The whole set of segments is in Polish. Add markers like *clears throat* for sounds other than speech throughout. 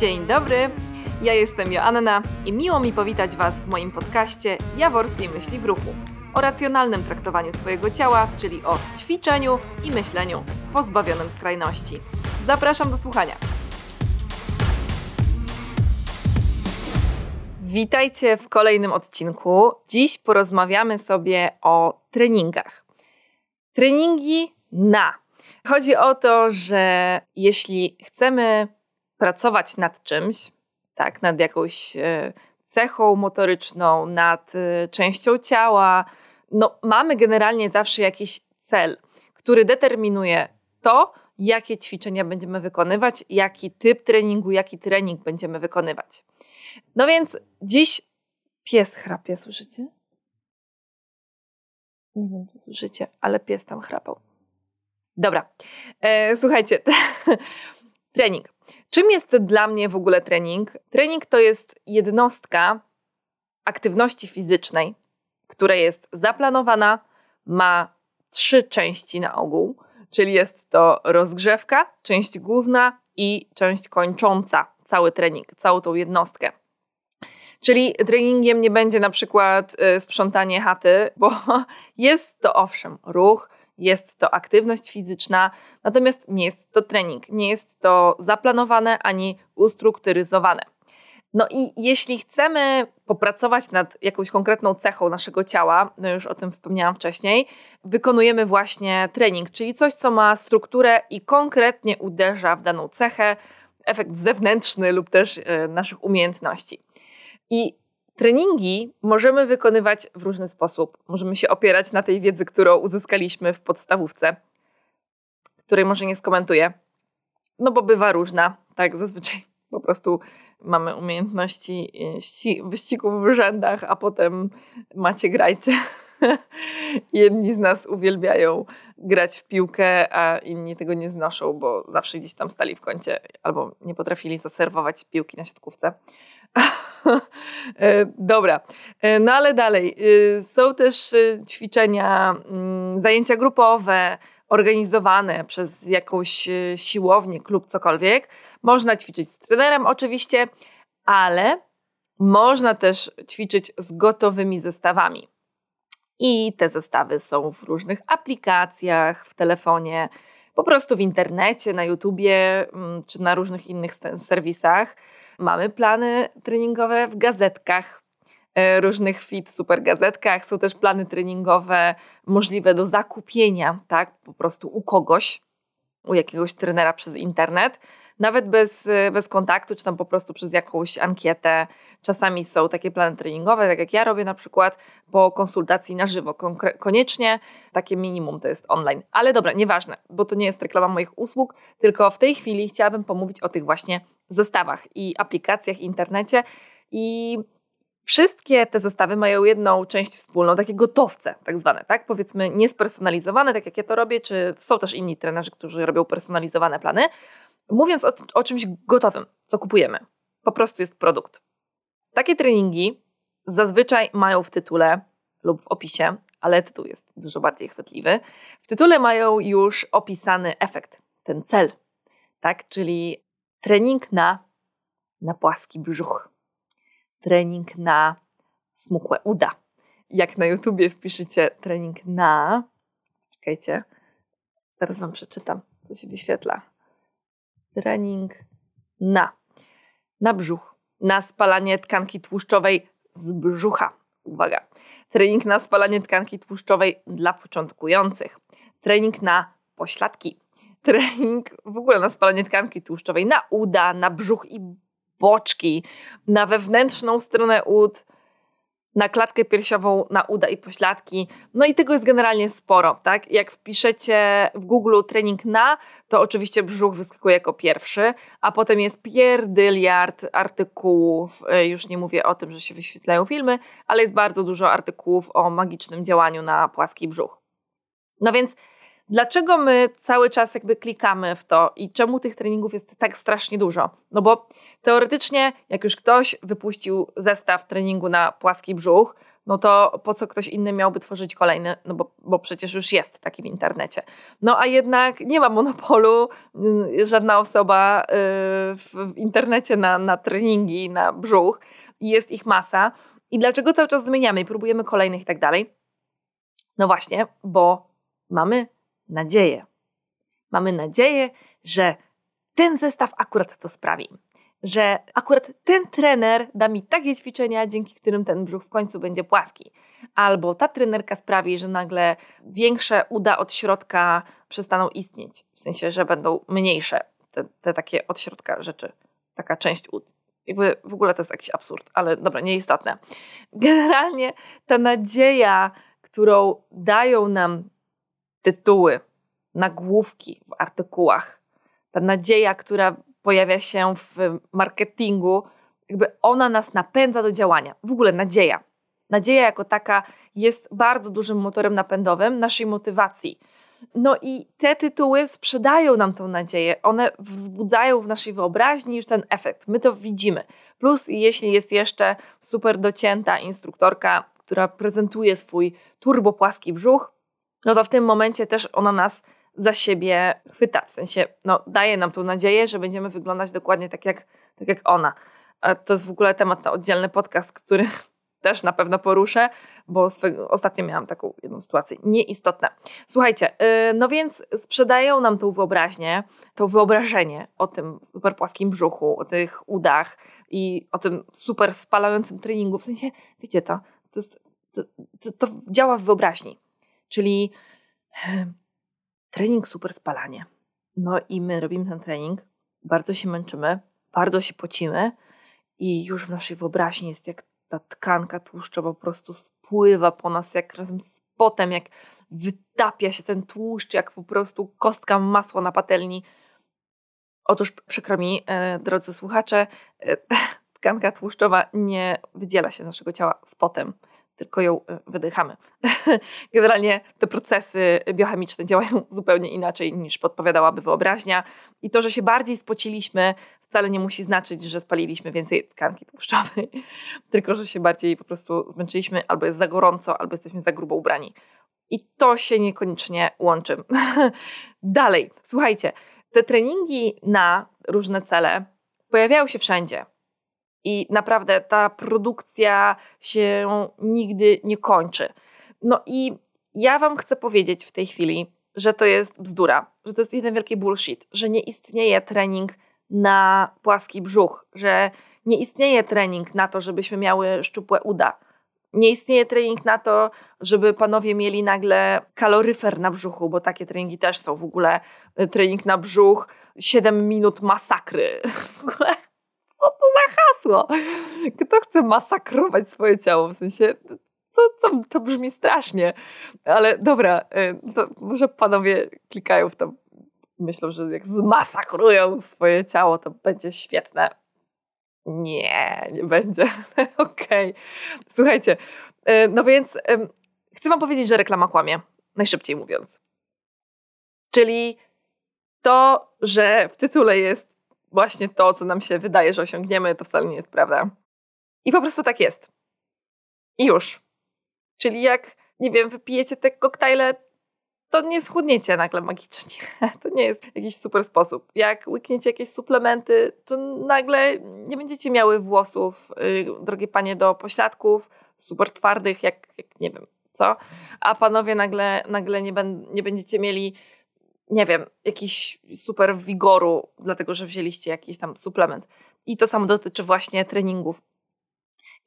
Dzień dobry, ja jestem Joanna i miło mi powitać Was w moim podcaście Jaworskiej Myśli w Ruchu o racjonalnym traktowaniu swojego ciała, czyli o ćwiczeniu i myśleniu pozbawionym skrajności. Zapraszam do słuchania. Witajcie w kolejnym odcinku. Dziś porozmawiamy sobie o treningach. Treningi na. Chodzi o to, że jeśli chcemy pracować nad czymś, tak, nad jakąś e, cechą motoryczną, nad e, częścią ciała, no mamy generalnie zawsze jakiś cel, który determinuje to, jakie ćwiczenia będziemy wykonywać, jaki typ treningu, jaki trening będziemy wykonywać. No więc dziś pies chrapie, słyszycie? Nie wiem, czy słyszycie, ale pies tam chrapał. Dobra, e, słuchajcie, *laughs* trening. Czym jest dla mnie w ogóle trening? Trening to jest jednostka aktywności fizycznej, która jest zaplanowana, ma trzy części na ogół, czyli jest to rozgrzewka, część główna i część kończąca cały trening, całą tą jednostkę. Czyli treningiem nie będzie na przykład y, sprzątanie chaty, bo *laughs* jest to owszem ruch, jest to aktywność fizyczna, natomiast nie jest to trening, nie jest to zaplanowane ani ustrukturyzowane. No i jeśli chcemy popracować nad jakąś konkretną cechą naszego ciała, no już o tym wspomniałam wcześniej, wykonujemy właśnie trening, czyli coś, co ma strukturę i konkretnie uderza w daną cechę, efekt zewnętrzny lub też e, naszych umiejętności. I treningi możemy wykonywać w różny sposób. Możemy się opierać na tej wiedzy, którą uzyskaliśmy w podstawówce, której może nie skomentuję, no bo bywa różna, tak zazwyczaj *laughs* po prostu mamy umiejętności e, wyścigów w rzędach, a potem macie grajcie. *laughs* Jedni z nas uwielbiają grać w piłkę, a inni tego nie znoszą, bo zawsze gdzieś tam stali w kącie albo nie potrafili zaserwować piłki na siatkówce. *laughs* *laughs* E, dobra, e, no ale dalej. Są też ćwiczenia, mm, zajęcia grupowe, organizowane przez jakąś siłownię, klub, cokolwiek, można ćwiczyć z trenerem oczywiście, ale można też ćwiczyć z gotowymi zestawami. I te zestawy są w różnych aplikacjach, w telefonie, po prostu w internecie, na YouTubie mm, czy na różnych innych serwisach. Mamy plany treningowe w gazetkach, e, różnych fit, super gazetkach. Są też plany treningowe możliwe do zakupienia, tak, po prostu u kogoś, u jakiegoś trenera przez internet nawet bez, e, bez kontaktu, czy tam po prostu przez jakąś ankietę. Czasami są takie plany treningowe, tak jak ja robię na przykład po konsultacji na żywo. Koniecznie takie minimum to jest online. Ale dobra, nieważne, bo to nie jest reklama moich usług, tylko w tej chwili chciałabym pomówić o tych właśnie zestawach i aplikacjach, internecie i Wszystkie te zestawy mają jedną część wspólną, takie gotowce, tak zwane, tak? Powiedzmy niespersonalizowane, tak jak ja to robię, czy są też inni trenerzy, którzy robią personalizowane plany, Mówiąc o, o czymś gotowym, co kupujemy, po prostu jest produkt. Takie treningi zazwyczaj mają w tytule lub w opisie, ale tytuł jest dużo bardziej chwytliwy. W tytule mają już opisany efekt, ten cel, tak? Czyli trening na, na płaski brzuch, trening na smukłe uda. Jak na YouTubie wpiszecie trening na, czekajcie, zaraz Wam przeczytam, co się wyświetla trening na, na brzuch, na spalanie tkanki tłuszczowej z brzucha. Uwaga. Trening na spalanie tkanki tłuszczowej dla początkujących. Trening na pośladki. Trening w ogóle na spalanie tkanki tłuszczowej, na uda, na brzuch i boczki, na wewnętrzną stronę ud, na klatkę piersiową, na uda i pośladki. No i tego jest generalnie sporo, tak? Jak wpiszecie w Google trening na, to oczywiście brzuch wyskakuje jako pierwszy, a potem jest pierdyliard artykułów, e, już nie mówię o tym, że się wyświetlają filmy, ale jest bardzo dużo artykułów o magicznym działaniu na płaski brzuch. No więc Dlaczego my cały czas jakby klikamy w to i czemu tych treningów jest tak strasznie dużo? No bo teoretycznie, jak już ktoś wypuścił zestaw treningu na płaski brzuch, no to po co ktoś inny miałby tworzyć kolejny, no bo, bo przecież już jest taki w internecie. No a jednak nie ma monopolu y, żadna osoba y, w internecie na, na treningi, na brzuch jest ich masa. I dlaczego cały czas zmieniamy i próbujemy kolejnych i tak dalej? No właśnie, bo mamy nadzieję. Mamy nadzieję, że ten zestaw akurat to sprawi. Że akurat ten trener da mi takie ćwiczenia, dzięki którym ten brzuch w końcu będzie płaski. Albo ta trenerka sprawi, że nagle większe uda od środka przestaną istnieć. W sensie, że będą mniejsze te, te takie od środka rzeczy. Taka część ud. Jakby w ogóle to jest jakiś absurd, ale dobra, nieistotne. Generalnie ta nadzieja, którą dają nam tytuły, nagłówki w artykułach, ta nadzieja, która pojawia się w marketingu, jakby ona nas napędza do działania. W ogóle nadzieja. Nadzieja jako taka jest bardzo dużym motorem napędowym naszej motywacji. No i te tytuły sprzedają nam tą nadzieję, one wzbudzają w naszej wyobraźni już ten efekt. My to widzimy. Plus, jeśli jest jeszcze super docięta instruktorka, która prezentuje swój turbo płaski brzuch, no to w tym momencie też ona nas za siebie chwyta, w sensie no, daje nam tą nadzieję, że będziemy wyglądać dokładnie tak jak, tak jak ona. To jest w ogóle temat na oddzielny podcast, który *laughs* też na pewno poruszę, bo swego, ostatnio miałam taką jedną sytuację. Nieistotne. Słuchajcie, yy, no więc sprzedają nam tą wyobraźnię, to wyobrażenie o tym super płaskim brzuchu, o tych udach i o tym super spalającym treningu. W sensie, wiecie to, to, jest, to, to, to działa w wyobraźni. Czyli yy, trening super spalanie. No i my robimy ten trening, bardzo się męczymy, bardzo się pocimy i już w naszej wyobraźni jest jak ta tkanka tłuszczowa po prostu spływa po nas jak razem z potem, jak wytapia się ten tłuszcz, jak po prostu kostka masła na patelni. Otóż przykro mi, e, drodzy słuchacze, e, *laughs* tkanka tłuszczowa nie wydziela się z naszego ciała z potem tylko ją e, wydychamy. *laughs* Generalnie te procesy biochemiczne działają zupełnie inaczej niż podpowiadałaby wyobraźnia i to, że się bardziej spociliśmy wcale nie musi znaczyć, że spaliliśmy więcej tkanki tłuszczowej, *laughs* tylko że się bardziej po prostu zmęczyliśmy, albo jest za gorąco, albo jesteśmy za grubo ubrani. I to się niekoniecznie łączy. *laughs* Dalej, słuchajcie, te treningi na różne cele pojawiają się wszędzie. I naprawdę ta produkcja się nigdy nie kończy. No i ja Wam chcę powiedzieć w tej chwili, że to jest bzdura, że to jest jeden wielki bullshit, że nie istnieje trening na płaski brzuch, że nie istnieje trening na to, żebyśmy miały szczupłe uda. Nie istnieje trening na to, żeby panowie mieli nagle kaloryfer na brzuchu, bo takie treningi też są. W ogóle y, trening na brzuch, 7 minut masakry. *laughs* W ogóle hasło? Kto chce masakrować swoje ciało? W sensie, to, to, to brzmi strasznie. Ale dobra, y, to może panowie klikają w to myślą, że jak zmasakrują swoje ciało, to będzie świetne. Nie, nie będzie. *laughs* Okej. Okay. Słuchajcie, y, no więc chcę Wam powiedzieć, że reklama kłamie, najszybciej mówiąc. Czyli to, że w tytule jest właśnie to, co nam się wydaje, że osiągniemy, to wcale nie jest prawda. I po prostu tak jest. I już. Czyli jak, nie wiem, wypijecie te koktajle, to nie schudniecie nagle magicznie. *laughs* To nie jest jakiś super sposób. Jak łykniecie jakieś suplementy, to nagle nie będziecie miały włosów, yy, drogie panie, do pośladków, super twardych, jak, jak nie wiem co, a panowie nagle, nagle nie, ben, nie będziecie mieli nie wiem, jakiś super wigoru, dlatego że wzięliście jakiś tam suplement. I to samo dotyczy właśnie treningów.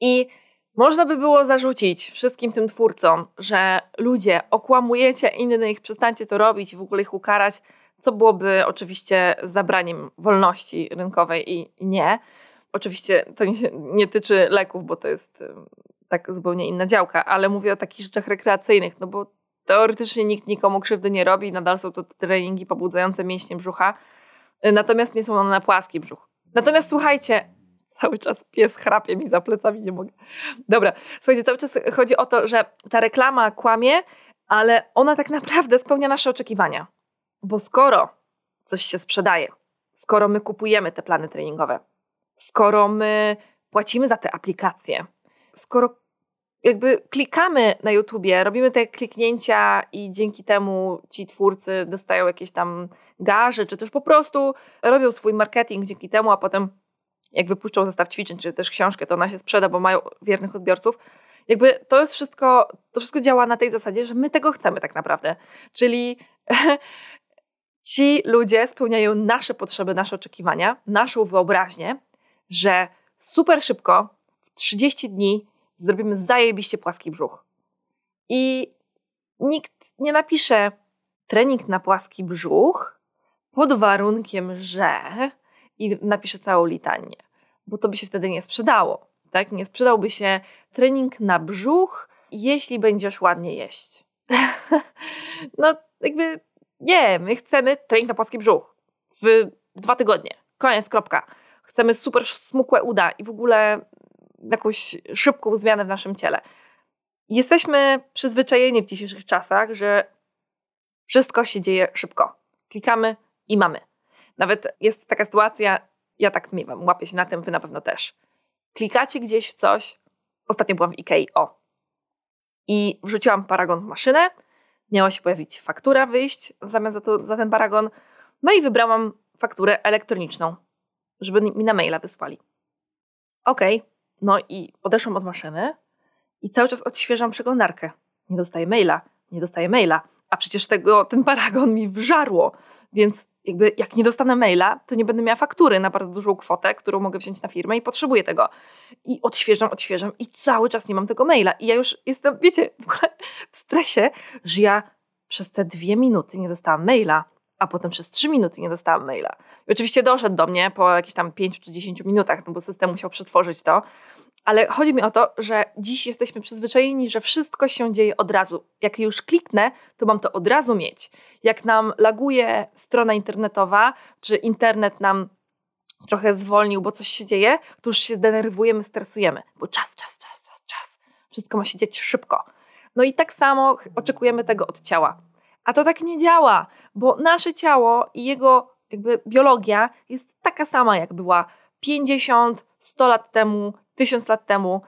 I można by było zarzucić wszystkim tym twórcom, że ludzie okłamujecie innych, przestańcie to robić i w ogóle ich ukarać, co byłoby oczywiście zabraniem wolności rynkowej i nie. Oczywiście to nie, nie tyczy leków, bo to jest tak zupełnie inna działka, ale mówię o takich rzeczach rekreacyjnych, no bo teoretycznie nikt nikomu krzywdy nie robi, nadal są to treningi pobudzające mięśnie brzucha, natomiast nie są one na płaski brzuch. Natomiast słuchajcie, cały czas pies chrapie mi za plecami, nie mogę. Dobra, słuchajcie, cały czas chodzi o to, że ta reklama kłamie, ale ona tak naprawdę spełnia nasze oczekiwania. Bo skoro coś się sprzedaje, skoro my kupujemy te plany treningowe, skoro my płacimy za te aplikacje, skoro jakby klikamy na YouTubie, robimy te kliknięcia i dzięki temu ci twórcy dostają jakieś tam gaże, czy też po prostu robią swój marketing dzięki temu, a potem jak wypuszczą zestaw ćwiczeń, czy też książkę, to ona się sprzeda, bo mają wiernych odbiorców. Jakby to jest wszystko, to wszystko działa na tej zasadzie, że my tego chcemy tak naprawdę. Czyli *laughs* ci ludzie spełniają nasze potrzeby, nasze oczekiwania, naszą wyobraźnię, że super szybko, w 30 dni zrobimy zajebiście płaski brzuch. I nikt nie napisze trening na płaski brzuch pod warunkiem, że i napisze całą litanię, bo to by się wtedy nie sprzedało. Tak? Nie sprzedałby się trening na brzuch, jeśli będziesz ładnie jeść. *laughs* no, jakby nie, my chcemy trening na płaski brzuch w dwa tygodnie. Koniec, kropka. Chcemy super smukłe uda i w ogóle jakąś szybką zmianę w naszym ciele. Jesteśmy przyzwyczajeni w dzisiejszych czasach, że wszystko się dzieje szybko. Klikamy i mamy. Nawet jest taka sytuacja, ja tak miewam, łapię się na tym, wy na pewno też. Klikacie gdzieś w coś, ostatnio byłam w Ikei, o. I wrzuciłam paragon w maszynę, miała się pojawić faktura, wyjść w zamian za, to, za ten paragon, no i wybrałam fakturę elektroniczną, żeby mi na maila wysłali. Okej, okay. No i odeszłam od maszyny i cały czas odświeżam przeglądarkę. Nie dostaję maila, nie dostaję maila, a przecież tego, ten paragon mi wżarło, więc jakby jak nie dostanę maila, to nie będę miała faktury na bardzo dużą kwotę, którą mogę wziąć na firmę i potrzebuję tego. I odświeżam, odświeżam i cały czas nie mam tego maila. I ja już jestem, wiecie, w w stresie, że ja przez te dwie minuty nie dostałam maila, a potem przez trzy minuty nie dostałam maila. I oczywiście doszedł do mnie po jakichś tam pięciu czy dziesięciu minutach, no bo system musiał przetworzyć to. Ale chodzi mi o to, że dziś jesteśmy przyzwyczajeni, że wszystko się dzieje od razu. Jak już kliknę, to mam to od razu mieć. Jak nam laguje strona internetowa, czy internet nam trochę zwolnił, bo coś się dzieje, to już się denerwujemy, stresujemy, bo czas, czas, czas, czas, czas. Wszystko ma się dziać szybko. No i tak samo oczekujemy tego od ciała. A to tak nie działa, bo nasze ciało i jego jakby biologia jest taka sama, jak była 50, 100 lat temu, tysiąc lat temu.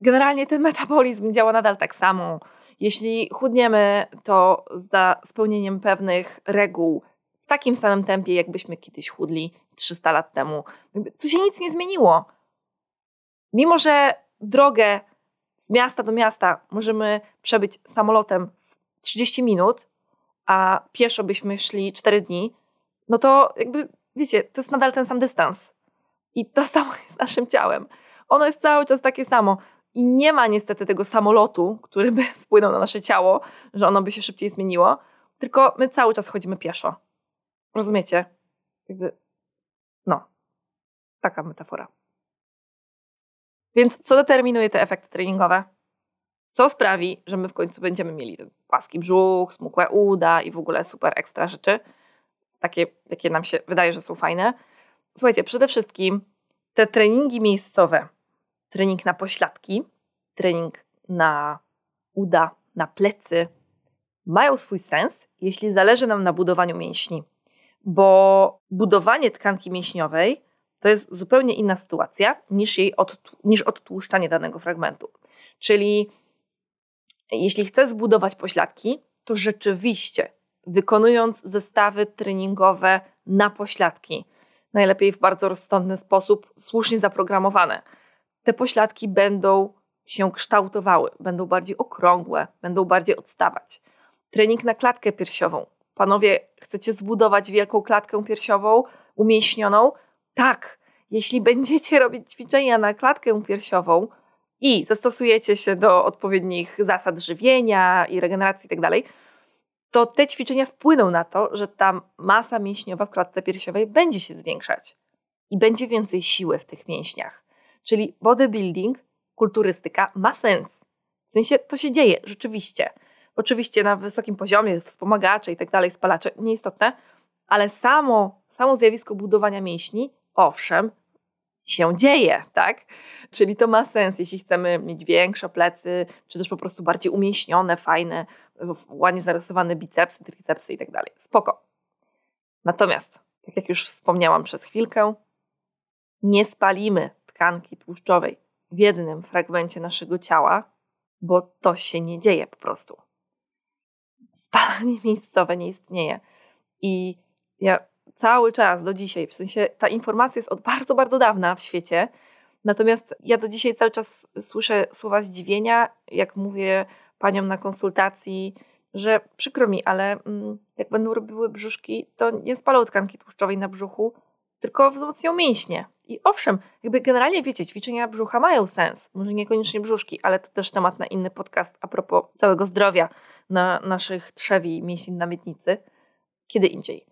Generalnie ten metabolizm działa nadal tak samo. Jeśli chudniemy, to za spełnieniem pewnych reguł w takim samym tempie, jakbyśmy kiedyś chudli 300 lat temu. Tu się nic nie zmieniło. Mimo, że drogę z miasta do miasta możemy przebyć samolotem w 30 minut, a pieszo byśmy szli 4 dni, no to jakby, wiecie, to jest nadal ten sam dystans. I to *laughs* samo jest naszym ciałem ono jest cały czas takie samo. I nie ma niestety tego samolotu, który by *laughs* wpłynął na nasze ciało, że ono by się szybciej zmieniło, tylko my cały czas chodzimy pieszo. Rozumiecie? Jakby, no, taka metafora. Więc co determinuje te efekty treningowe? Co sprawi, że my w końcu będziemy mieli ten płaski brzuch, smukłe uda i w ogóle super ekstra rzeczy, takie, jakie nam się wydaje, że są fajne? Słuchajcie, przede wszystkim te treningi miejscowe, trening na pośladki, trening na uda, na plecy, mają swój sens, jeśli zależy nam na budowaniu mięśni. Bo budowanie tkanki mięśniowej to jest zupełnie inna sytuacja niż, jej od, niż odtłuszczanie danego fragmentu. Czyli jeśli chcę zbudować pośladki, to rzeczywiście wykonując zestawy treningowe na pośladki, najlepiej w bardzo rozsądny sposób, słusznie zaprogramowane, te pośladki będą się kształtowały, będą bardziej okrągłe, będą bardziej odstawać. Trening na klatkę piersiową. Panowie, chcecie zbudować wielką klatkę piersiową, umięśnioną? Tak. Jeśli będziecie robić ćwiczenia na klatkę piersiową i zastosujecie się do odpowiednich zasad żywienia i regeneracji itd., tak to te ćwiczenia wpłyną na to, że ta masa mięśniowa w klatce piersiowej będzie się zwiększać i będzie więcej siły w tych mięśniach. Czyli bodybuilding, kulturystyka ma sens. W sensie to się dzieje rzeczywiście. Oczywiście na wysokim poziomie, wspomagacze i tak dalej, spalacze, nieistotne, ale samo, samo zjawisko budowania mięśni, owszem, się dzieje, tak? Czyli to ma sens, jeśli chcemy mieć większe plecy, czy też po prostu bardziej umięśnione, fajne, ładnie zarysowane bicepsy, tricepsy i tak dalej. Spoko. Natomiast, tak jak już wspomniałam przez chwilkę, nie spalimy tkanki tłuszczowej w jednym fragmencie naszego ciała, bo to się nie dzieje po prostu. Spalanie *laughs* miejscowe nie istnieje. I ja cały czas do dzisiaj, w sensie ta informacja jest od bardzo, bardzo dawna w świecie, natomiast ja do dzisiaj cały czas słyszę słowa zdziwienia, jak mówię paniom na konsultacji, że przykro mi, ale mm, jak będą robiły brzuszki, to nie spalą tkanki tłuszczowej na brzuchu, tylko wzmocnią mięśnie. I owszem, jakby generalnie wiecie, ćwiczenia brzucha mają sens. Może niekoniecznie brzuszki, ale to też temat na inny podcast a propos całego zdrowia na naszych trzewi mięśni na miednicy. Kiedy indziej.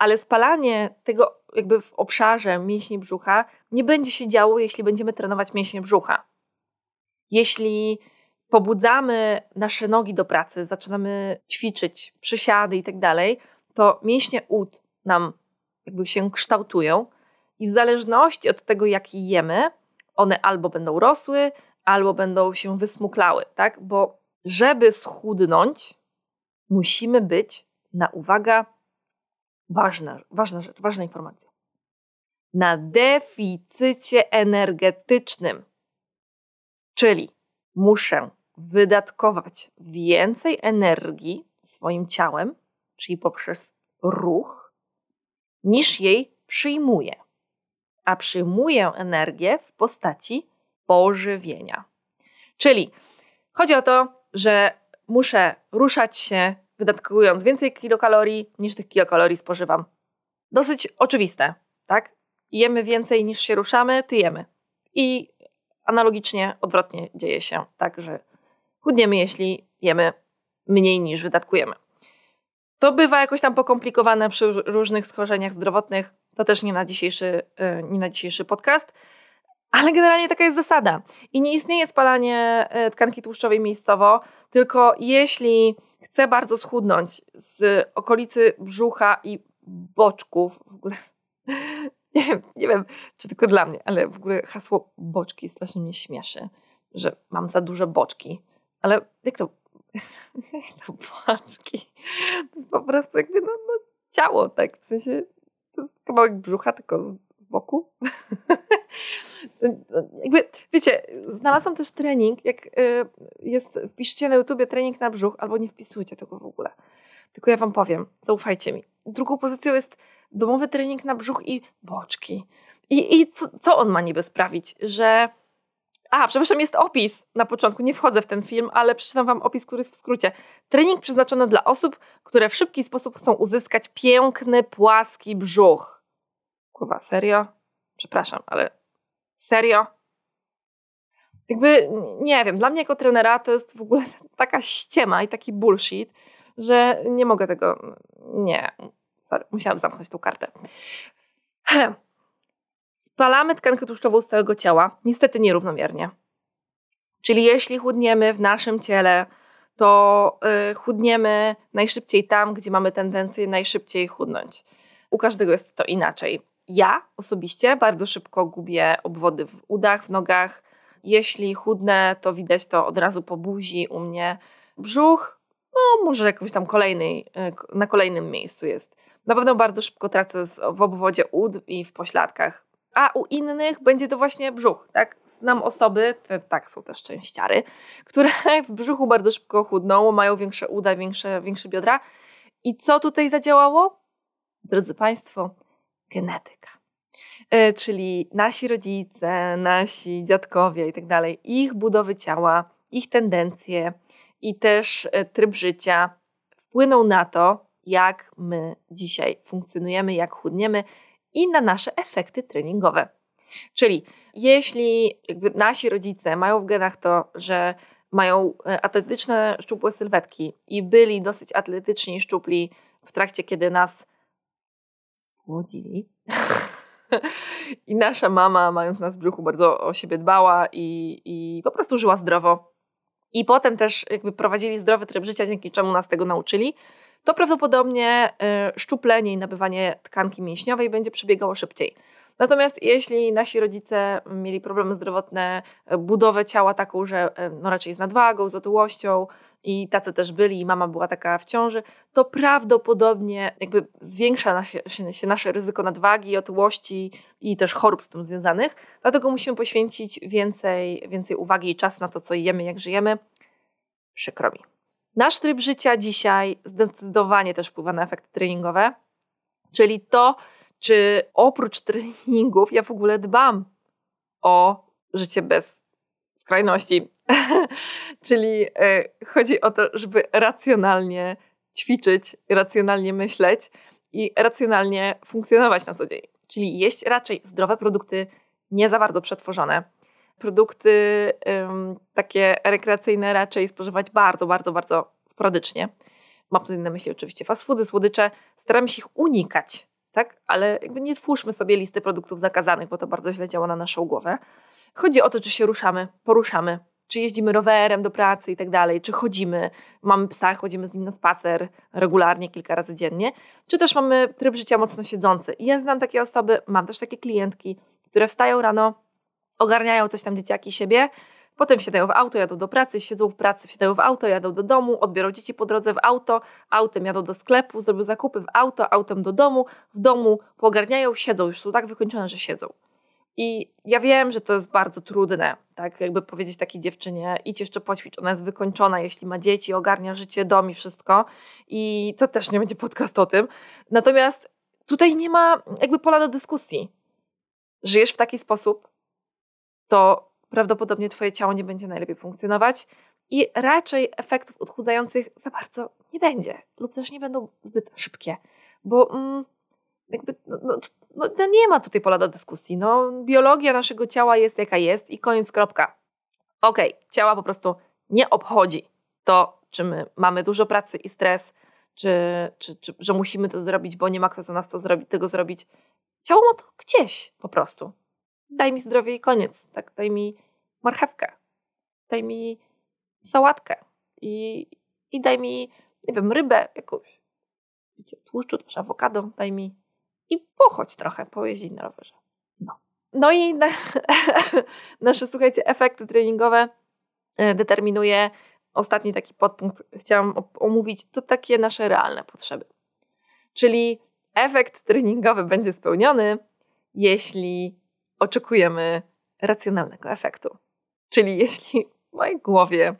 Ale spalanie tego jakby w obszarze mięśni brzucha nie będzie się działo, jeśli będziemy trenować mięśnie brzucha. Jeśli pobudzamy nasze nogi do pracy, zaczynamy ćwiczyć przysiady i tak dalej, to mięśnie ud nam jakby się kształtują i w zależności od tego, jaki jemy, one albo będą rosły, albo będą się wysmuklały, tak? Bo żeby schudnąć, musimy być na uwaga, ważna, ważna rzecz, ważna informacja. Na deficycie energetycznym. Czyli muszę wydatkować więcej energii swoim ciałem, czyli poprzez ruch, niż jej przyjmuję. A przyjmuję energię w postaci pożywienia. Czyli chodzi o to, że muszę ruszać się, wydatkując więcej kilokalorii niż tych kilokalorii spożywam. Dosyć oczywiste, tak? Jemy więcej niż się ruszamy, tyjemy. I analogicznie, odwrotnie dzieje się, tak, że chudniemy, jeśli jemy mniej niż wydatkujemy. To bywa jakoś tam pokomplikowane przy różnych schorzeniach zdrowotnych. To też nie na dzisiejszy, e, nie na dzisiejszy podcast. Ale generalnie taka jest zasada. I nie istnieje spalanie e, tkanki tłuszczowej miejscowo, tylko jeśli chcę bardzo schudnąć z okolicy brzucha i boczków, w ogóle *laughs* nie wiem, nie wiem, czy tylko dla mnie, ale w ogóle hasło boczki strasznie mnie śmieszy, że mam za duże boczki. Ale jak to, *laughs* jak to boczki? To jest po prostu jakby no, no, ciało, tak, w sensie to jest kawałek brzucha, tylko z, z boku. *laughs* jakby, wiecie, znalazłam też trening, jak y, jest, wpiszcie na YouTubie trening na brzuch, albo nie wpisujcie tego w ogóle. Tylko ja wam powiem, zaufajcie mi. Drugą pozycją jest domowy trening na brzuch i boczki. I, i co, co on ma niby sprawić? Że. A, przepraszam, jest opis na początku. Nie wchodzę w ten film, ale przeczytam Wam opis, który jest w skrócie. Trening przeznaczony dla osób, które w szybki sposób chcą uzyskać piękny, płaski brzuch. Kurwa, serio? Przepraszam, ale serio? Jakby, nie wiem, dla mnie jako trenera to jest w ogóle taka ściema i taki bullshit, że nie mogę tego. Nie. Sorry, musiałam zamknąć tą kartę. *clears throat* Spalamy tkankę tłuszczową z całego ciała, niestety nierównomiernie. Czyli jeśli chudniemy w naszym ciele, to yy, chudniemy najszybciej tam, gdzie mamy tendencję najszybciej chudnąć. U każdego jest to inaczej. Ja osobiście bardzo szybko gubię obwody w udach, w nogach. Jeśli chudnę, to widać to od razu po buzi u mnie. Brzuch, no może jakoś tam kolejnej, na kolejnym miejscu jest. Na pewno bardzo szybko tracę w obwodzie ud i w pośladkach. A u innych będzie to właśnie brzuch, tak? Znam osoby, te, tak, są też częściary, *laughs* które w brzuchu bardzo szybko chudną, mają większe uda, większe, większe biodra. I co tutaj zadziałało? Drodzy Państwo, genetyka. E, czyli nasi rodzice, nasi dziadkowie i tak dalej, ich budowy ciała, ich tendencje i też e, tryb życia wpłyną na to, jak my dzisiaj funkcjonujemy, jak chudniemy i na nasze efekty treningowe. Czyli jeśli nasi rodzice mają w genach to, że mają e, atletyczne, szczupłe sylwetki i byli dosyć atletyczni szczupli w trakcie, kiedy nas spłodzili. *laughs* I nasza mama, mając nas w brzuchu, bardzo o siebie dbała i, i po prostu żyła zdrowo. I potem też jakby prowadzili zdrowy tryb życia, dzięki czemu nas tego nauczyli to prawdopodobnie y, szczuplenie i nabywanie tkanki mięśniowej będzie przebiegało szybciej. Natomiast jeśli nasi rodzice mieli problemy zdrowotne, budowę ciała taką, że no raczej z nadwagą, z otyłością i tacy też byli i mama była taka w ciąży, to prawdopodobnie jakby zwiększa się nasze ryzyko nadwagi, otyłości i też chorób z tym związanych. Dlatego musimy poświęcić więcej, więcej uwagi i czasu na to, co jemy, jak żyjemy. Przykro mi. Nasz tryb życia dzisiaj zdecydowanie też wpływa na efekty treningowe, czyli to, czy oprócz treningów ja w ogóle dbam o życie bez skrajności. *laughs* czyli e, chodzi o to, żeby racjonalnie ćwiczyć, racjonalnie myśleć i racjonalnie funkcjonować na co dzień. Czyli jeść raczej zdrowe produkty, nie za bardzo przetworzone produkty takie rekreacyjne raczej spożywać bardzo, bardzo, bardzo sporadycznie. Mam tutaj na myśli oczywiście fast foody, słodycze. Staramy się ich unikać, tak? Ale jakby nie twórzmy sobie listy produktów zakazanych, bo to bardzo źle działa na naszą głowę. Chodzi o to, czy się ruszamy, poruszamy, czy jeździmy rowerem do pracy i tak dalej, czy chodzimy, mamy psa, chodzimy z nim na spacer regularnie, kilka razy dziennie, czy też mamy tryb życia mocno siedzący. I ja znam takie osoby, mam też takie klientki, które wstają rano, ogarniają coś tam dzieciaki siebie, potem wsiadają w auto, jadą do pracy, siedzą w pracy, wsiadają w auto, jadą do domu, odbiorą dzieci po drodze w auto, autem jadą do sklepu, zrobią zakupy w auto, autem do domu, w domu pogarniają, siedzą, już są tak wykończone, że siedzą. I ja wiem, że to jest bardzo trudne, tak jakby powiedzieć takiej dziewczynie, idź jeszcze poćwicz, ona jest wykończona, jeśli ma dzieci, ogarnia życie, dom i wszystko. I to też nie będzie podcast o tym. Natomiast tutaj nie ma jakby pola do dyskusji. Żyjesz w taki sposób, to prawdopodobnie Twoje ciało nie będzie najlepiej funkcjonować i raczej efektów odchudzających za bardzo nie będzie, lub też nie będą zbyt szybkie, bo mm, jakby, no, no, no, no, nie ma tutaj pola do dyskusji. No, biologia naszego ciała jest jaka jest i koniec, kropka. Okej, okay, ciała po prostu nie obchodzi to, czy my mamy dużo pracy i stres, czy, czy, czy że musimy to zrobić, bo nie ma kto za nas to zrobi, tego zrobić. Ciało ma to gdzieś po prostu daj mi zdrowie i koniec. Tak, daj mi marchewkę, daj mi sałatkę i, i daj mi, nie wiem, rybę jakąś. Wiecie, tłuszczu też, awokado, daj mi i pochodź trochę, pojeździć na rowerze. No. No i na, *laughs* nasze, słuchajcie, efekty treningowe e, determinuje ostatni taki podpunkt, chciałam omówić, to takie nasze realne potrzeby. Czyli efekt treningowy będzie spełniony, jeśli oczekujemy racjonalnego efektu. Czyli jeśli w mojej głowie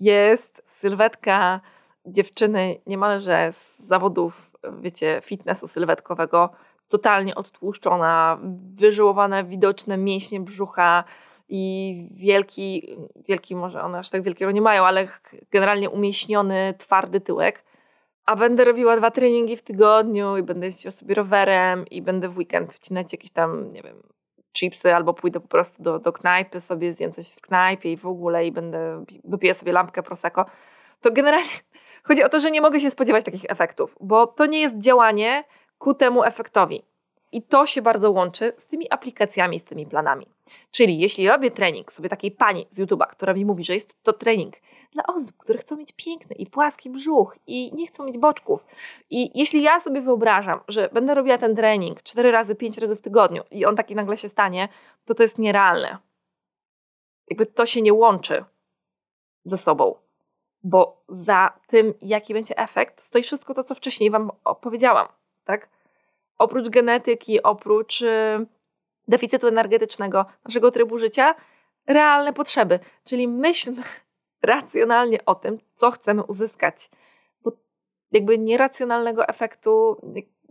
jest sylwetka dziewczyny niemalże z zawodów, wiecie, fitnessu sylwetkowego, totalnie odtłuszczona, wyżyłowane widoczne mięśnie brzucha i wielki, wielki może one aż tak wielkiego nie mają, ale generalnie umieśniony, twardy tyłek, a będę robiła dwa treningi w tygodniu i będę jeździła sobie rowerem i będę w weekend wcinać jakieś tam, nie wiem, chipsy, albo pójdę po prostu do, do knajpy, sobie zjem coś w knajpie i w ogóle i będę, wypiję sobie lampkę Prosecco, to generalnie *laughs* chodzi o to, że nie mogę się spodziewać takich efektów, bo to nie jest działanie ku temu efektowi. I to się bardzo łączy z tymi aplikacjami, z tymi planami. Czyli jeśli robię trening sobie takiej pani z YouTube'a, która mi mówi, że jest to trening dla osób, które chcą mieć piękny i płaski brzuch i nie chcą mieć boczków. I jeśli ja sobie wyobrażam, że będę robiła ten trening 4 razy, 5 razy w tygodniu i on taki nagle się stanie, to to jest nierealne. Jakby to się nie łączy ze sobą. Bo za tym, jaki będzie efekt, stoi wszystko to, co wcześniej Wam opowiedziałam. Tak? Oprócz genetyki, oprócz yy, deficytu energetycznego, naszego trybu życia, realne potrzeby. Czyli myślmy racjonalnie o tym, co chcemy uzyskać. Bo jakby nieracjonalnego efektu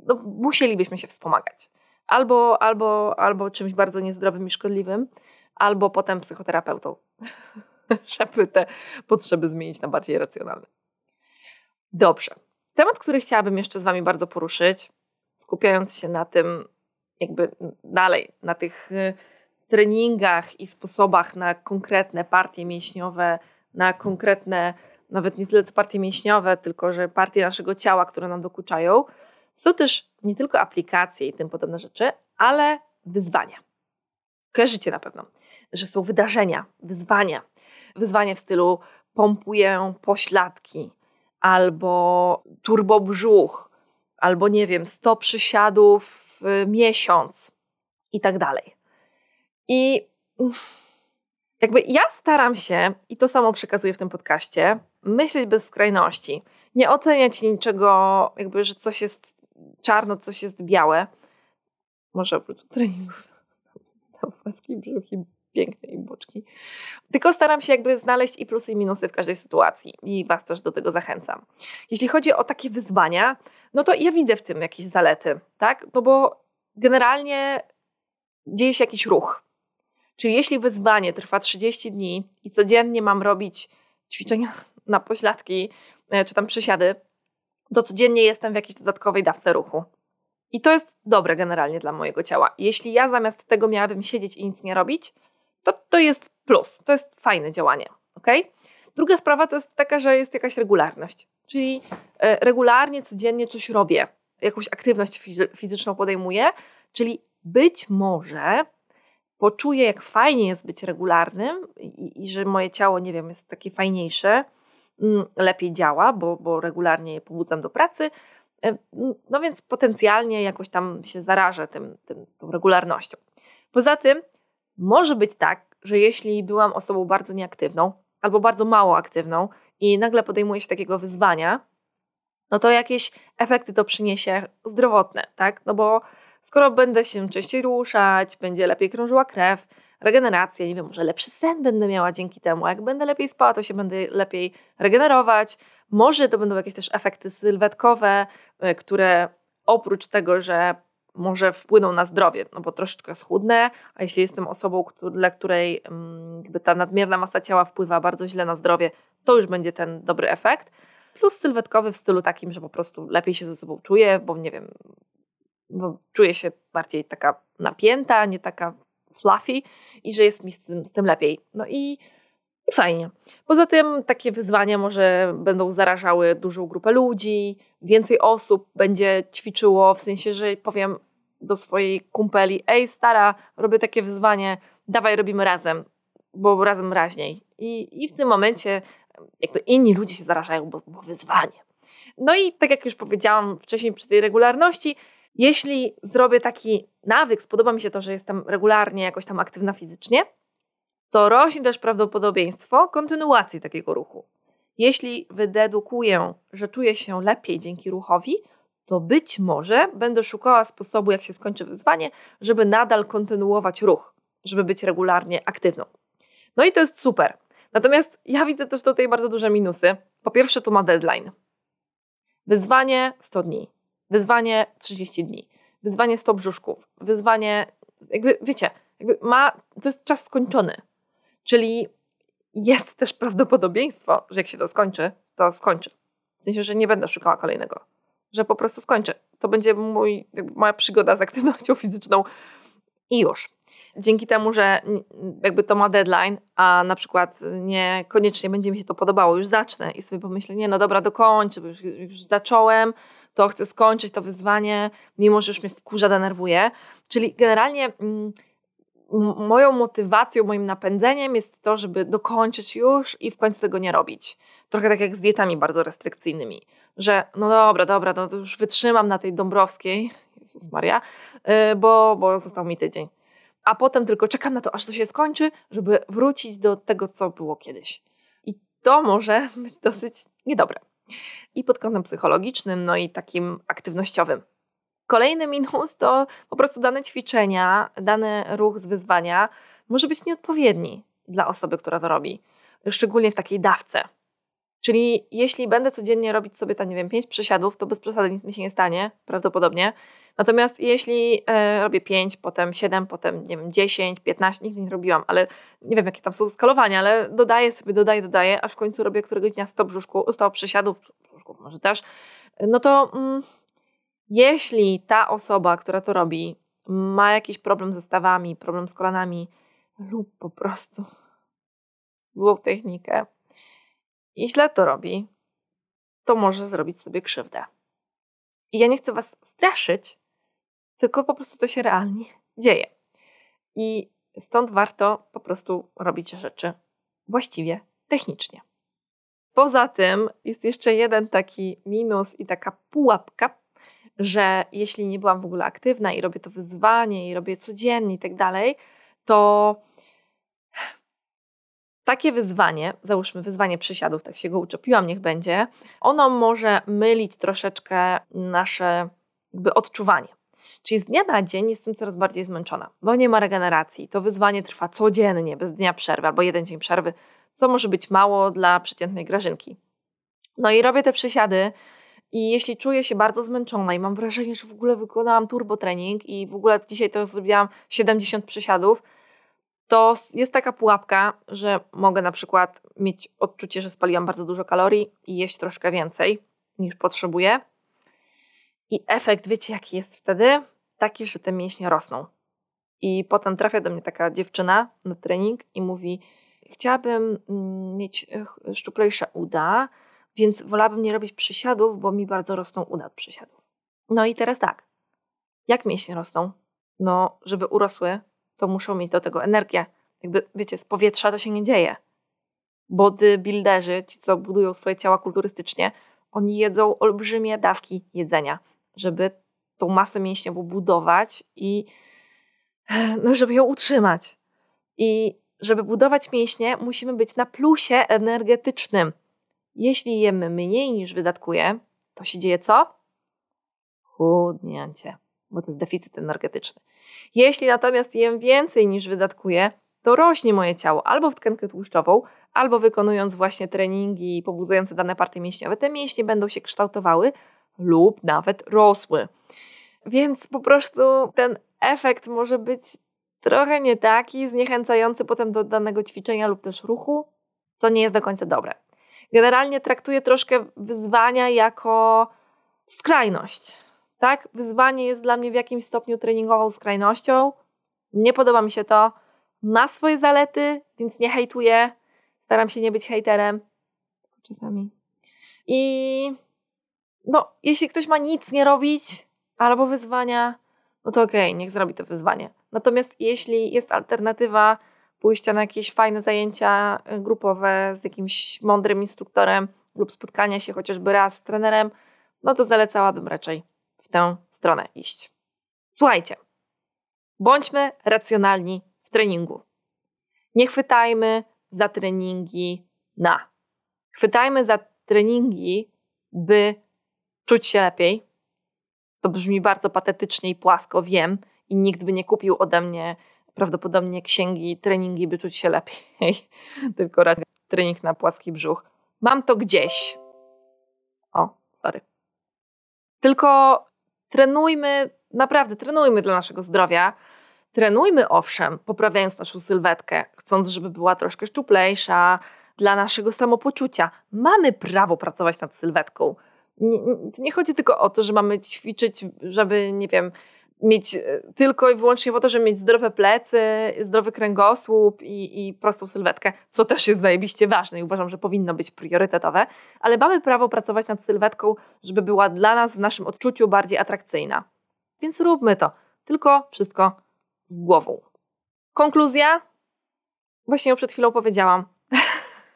no, musielibyśmy się wspomagać. Albo, albo, albo czymś bardzo niezdrowym i szkodliwym, albo potem psychoterapeutą, *laughs* żeby te potrzeby zmienić na bardziej racjonalne. Dobrze. Temat, który chciałabym jeszcze z Wami bardzo poruszyć, skupiając się na tym, jakby dalej, na tych y, treningach i sposobach na konkretne partie mięśniowe, na konkretne, nawet nie tyle co partie mięśniowe, tylko że partie naszego ciała, które nam dokuczają, są też nie tylko aplikacje i tym podobne rzeczy, ale wyzwania. Kojarzycie na pewno, że są wydarzenia, wyzwania. Wyzwanie w stylu pompuję pośladki, albo turbobrzuch, albo nie wiem, 100 przysiadów w miesiąc, i tak dalej. I jakby ja staram się, i to samo przekazuję w tym podcaście, myśleć bez skrajności. Nie oceniać niczego, jakby, że coś jest czarno, coś jest białe. Może oprócz treningów. *laughs* Tam paski, brzuch i boczki. Tylko staram się jakby znaleźć i plusy i minusy w każdej sytuacji i Was też do tego zachęcam. Jeśli chodzi o takie wyzwania, no to ja widzę w tym jakieś zalety, tak? No bo generalnie dzieje się jakiś ruch. Czyli jeśli wyzwanie trwa 30 dni i codziennie mam robić ćwiczenia na pośladki e, czy tam przysiady, to codziennie jestem w jakiejś dodatkowej dawce ruchu. I to jest dobre generalnie dla mojego ciała. Jeśli ja zamiast tego miałabym siedzieć i nic nie robić, to to jest plus, to jest fajne działanie. ok? Druga sprawa to jest taka, że jest jakaś regularność, czyli e, regularnie, codziennie coś robię, jakąś aktywność fizyczną podejmuję, czyli być może poczuję, jak fajnie jest być regularnym i, i że moje ciało, nie wiem, jest takie fajniejsze, mm, lepiej działa, bo, bo regularnie je pobudzam do pracy. E, no więc potencjalnie jakoś tam się zarażę tym, tym, tą regularnością. Poza tym może być tak, że jeśli byłam osobą bardzo nieaktywną albo bardzo mało aktywną i nagle podejmuję się takiego wyzwania, no to jakieś efekty to przyniesie zdrowotne, tak? No bo skoro będę się częściej ruszać, będzie lepiej krążyła krew, regeneracja, nie wiem, może lepszy sen będę miała dzięki temu. Jak będę lepiej spała, to się będę lepiej regenerować. Może to będą jakieś też efekty sylwetkowe, e, które oprócz tego, że może wpłyną na zdrowie, no bo troszeczkę schudnę, a jeśli jestem osobą, dla której mm, jakby ta nadmierna masa ciała wpływa bardzo źle na zdrowie, to już będzie ten dobry efekt. Plus sylwetkowy w stylu takim, że po prostu lepiej się ze sobą czuję, bo nie wiem, no, czuję się bardziej taka napięta, nie taka fluffy i że jest mi z tym, z tym lepiej. No i, i fajnie. Poza tym takie wyzwania może będą zarażały dużą grupę ludzi, więcej osób będzie ćwiczyło, w sensie, że powiem do swojej kumpeli, ej stara, robię takie wyzwanie, dawaj robimy razem, bo razem raźniej. I, i w tym momencie jakby inni ludzie się zarażają, bo, bo wyzwanie. No i tak jak już powiedziałam wcześniej przy tej regularności, jeśli zrobię taki nawyk, spodoba mi się to, że jestem regularnie jakoś tam aktywna fizycznie, to rośnie też prawdopodobieństwo kontynuacji takiego ruchu. Jeśli wydedukuję, że czuję się lepiej dzięki ruchowi, to być może będę szukała sposobu, jak się skończy wyzwanie, żeby nadal kontynuować ruch, żeby być regularnie aktywną. No i to jest super. Natomiast ja widzę też tutaj bardzo duże minusy. Po pierwsze, tu ma deadline. Wyzwanie 100 dni, wyzwanie 30 dni, wyzwanie 100 brzuszków, wyzwanie, jakby wiecie, jakby ma, to jest czas skończony. Czyli jest też prawdopodobieństwo, że jak się to skończy, to skończy. W sensie, że nie będę szukała kolejnego. Że po prostu skończę. To będzie mój, moja przygoda z aktywnością *laughs* fizyczną i już. Dzięki temu, że jakby to ma deadline, a na przykład niekoniecznie będzie mi się to podobało, już zacznę i sobie pomyślę, nie no dobra, dokończę, bo już, już zacząłem, to chcę skończyć to wyzwanie, mimo że już mnie wkurza, denerwuje. Czyli generalnie... Mm, moją motywacją, moim napędzeniem jest to, żeby dokończyć już i w końcu tego nie robić. Trochę tak jak z dietami bardzo restrykcyjnymi, że no dobra, dobra, no to już wytrzymam na tej Dąbrowskiej, Jezus Maria, y, bo, bo został mi tydzień. A potem tylko czekam na to, aż to się skończy, żeby wrócić do tego, co było kiedyś. I to może być dosyć niedobre. I pod kątem psychologicznym, no i takim aktywnościowym. Kolejny minus to po prostu dane ćwiczenia, dany ruch z wyzwania może być nieodpowiedni dla osoby, która to robi, szczególnie w takiej dawce. Czyli jeśli będę codziennie robić sobie, tam, nie wiem, 5 przysiadów, to bez przesady nic mi się nie stanie, prawdopodobnie. Natomiast jeśli e, robię 5, potem 7, potem, nie wiem, 10, 15, nigdy nie robiłam, ale nie wiem, jakie tam są skalowania, ale dodaję sobie, dodaję, dodaję, aż w końcu robię któregoś dnia 100 brzuszku, 100 przysiadów, brzuszków może też, no to... Mm, jeśli ta osoba, która to robi, ma jakiś problem ze stawami, problem z kolanami lub po prostu złą technikę i źle to robi, to może zrobić sobie krzywdę. I ja nie chcę Was straszyć, tylko po prostu to się realnie dzieje. I stąd warto po prostu robić rzeczy właściwie technicznie. Poza tym jest jeszcze jeden taki minus i taka pułapka, że jeśli nie byłam w ogóle aktywna i robię to wyzwanie i robię codziennie i tak dalej, to takie wyzwanie, załóżmy wyzwanie przysiadów, tak się go uczepiłam, niech będzie, ono może mylić troszeczkę nasze jakby odczuwanie. Czyli z dnia na dzień jestem coraz bardziej zmęczona, bo nie ma regeneracji. To wyzwanie trwa codziennie, bez dnia przerwy albo jeden dzień przerwy, co może być mało dla przeciętnej grażynki. No i robię te przysiady i jeśli czuję się bardzo zmęczona i mam wrażenie, że w ogóle wykonałam turbo trening i w ogóle dzisiaj to zrobiłam 70 przysiadów, to jest taka pułapka, że mogę na przykład mieć odczucie, że spaliłam bardzo dużo kalorii i jeść troszkę więcej niż potrzebuję. I efekt, wiecie jaki jest wtedy? Taki, że te mięśnie rosną. I potem trafia do mnie taka dziewczyna na trening i mówi: Chciałabym mm, mieć szczuplejsze uda, więc wolałabym nie robić przysiadów, bo mi bardzo rosną uda od przysiadów. No i teraz tak. Jak mięśnie rosną? No, żeby urosły, to muszą mieć do tego energię. Jakby, wiecie, z powietrza to się nie dzieje. Bodybuilderzy, ci co budują swoje ciała kulturystycznie, oni jedzą olbrzymie dawki jedzenia, żeby tą masę mięśniową budować i no, żeby ją utrzymać. I żeby budować mięśnie, musimy być na plusie energetycznym. Jeśli jemy mniej niż wydatkuje, to się dzieje co? Chudnięcie, bo to jest deficyt energetyczny. Jeśli natomiast jem więcej niż wydatkuję, to rośnie moje ciało albo w tkankę tłuszczową, albo wykonując właśnie treningi pobudzające dane partie mięśniowe, te mięśnie będą się kształtowały lub nawet rosły. Więc po prostu ten efekt może być trochę nie taki, zniechęcający potem do danego ćwiczenia lub też ruchu, co nie jest do końca dobre. Generalnie traktuję troszkę wyzwania jako skrajność. Tak? Wyzwanie jest dla mnie w jakimś stopniu treningową skrajnością. Nie podoba mi się to. Ma swoje zalety, więc nie hejtuję. Staram się nie być hejterem. Czasami. I no, jeśli ktoś ma nic nie robić albo wyzwania, no to okej, okay, niech zrobi to wyzwanie. Natomiast jeśli jest alternatywa pójścia na jakieś fajne zajęcia y, grupowe z jakimś mądrym instruktorem lub spotkania się chociażby raz z trenerem, no to zalecałabym raczej w tę stronę iść. Słuchajcie, bądźmy racjonalni w treningu. Nie chwytajmy za treningi na. Chwytajmy za treningi, by czuć się lepiej. To brzmi bardzo patetycznie i płasko, wiem, i nikt by nie kupił ode mnie prawdopodobnie księgi, treningi, by czuć się lepiej, *laughs* tylko raczej trening na płaski brzuch. Mam to gdzieś. O, sorry. Tylko trenujmy, naprawdę trenujmy dla naszego zdrowia. Trenujmy owszem, poprawiając naszą sylwetkę, chcąc, żeby była troszkę szczuplejsza, dla naszego samopoczucia. Mamy prawo pracować nad sylwetką. Nie, nie, chodzi tylko o to, że mamy ćwiczyć, żeby, nie wiem, mieć e, tylko i wyłącznie po to, żeby mieć zdrowe plecy, zdrowy kręgosłup i, i prostą sylwetkę, co też jest zajebiście ważne i uważam, że powinno być priorytetowe, ale mamy prawo pracować nad sylwetką, żeby była dla nas w naszym odczuciu bardziej atrakcyjna. Więc róbmy to, tylko wszystko z głową. Konkluzja? Właśnie ją przed chwilą powiedziałam.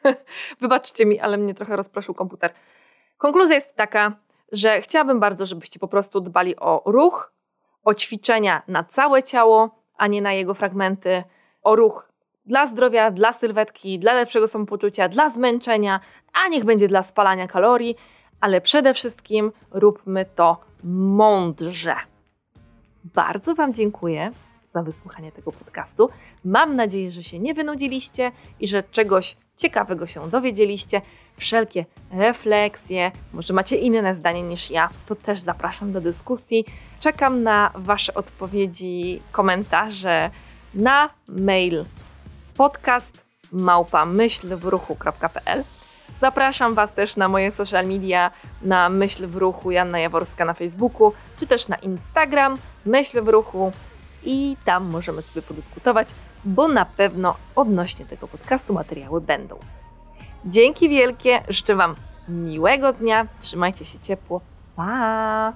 *laughs* Wybaczcie mi, ale mnie trochę rozproszył komputer. Konkluzja jest taka, że chciałabym bardzo, żebyście po prostu dbali o ruch, o ćwiczenia na całe ciało, a nie na jego fragmenty, o ruch dla zdrowia, dla sylwetki, dla lepszego samopoczucia, dla zmęczenia, a niech będzie dla spalania kalorii, ale przede wszystkim róbmy to mądrze. Bardzo Wam dziękuję za wysłuchanie tego podcastu. Mam nadzieję, że się nie wynudziliście i że czegoś ciekawego się dowiedzieliście. Wszelkie refleksje, może macie inne zdanie niż ja, to też zapraszam do dyskusji. Czekam na Wasze odpowiedzi, komentarze na mail podcast Zapraszam Was też na moje social media, na Myśl w Ruchu Janna Jaworska na Facebooku, czy też na Instagram Myśl w Ruchu i tam możemy sobie podyskutować, bo na pewno odnośnie tego podcastu materiały będą. Dzięki wielkie, życzę Wam miłego dnia, trzymajcie się ciepło, pa!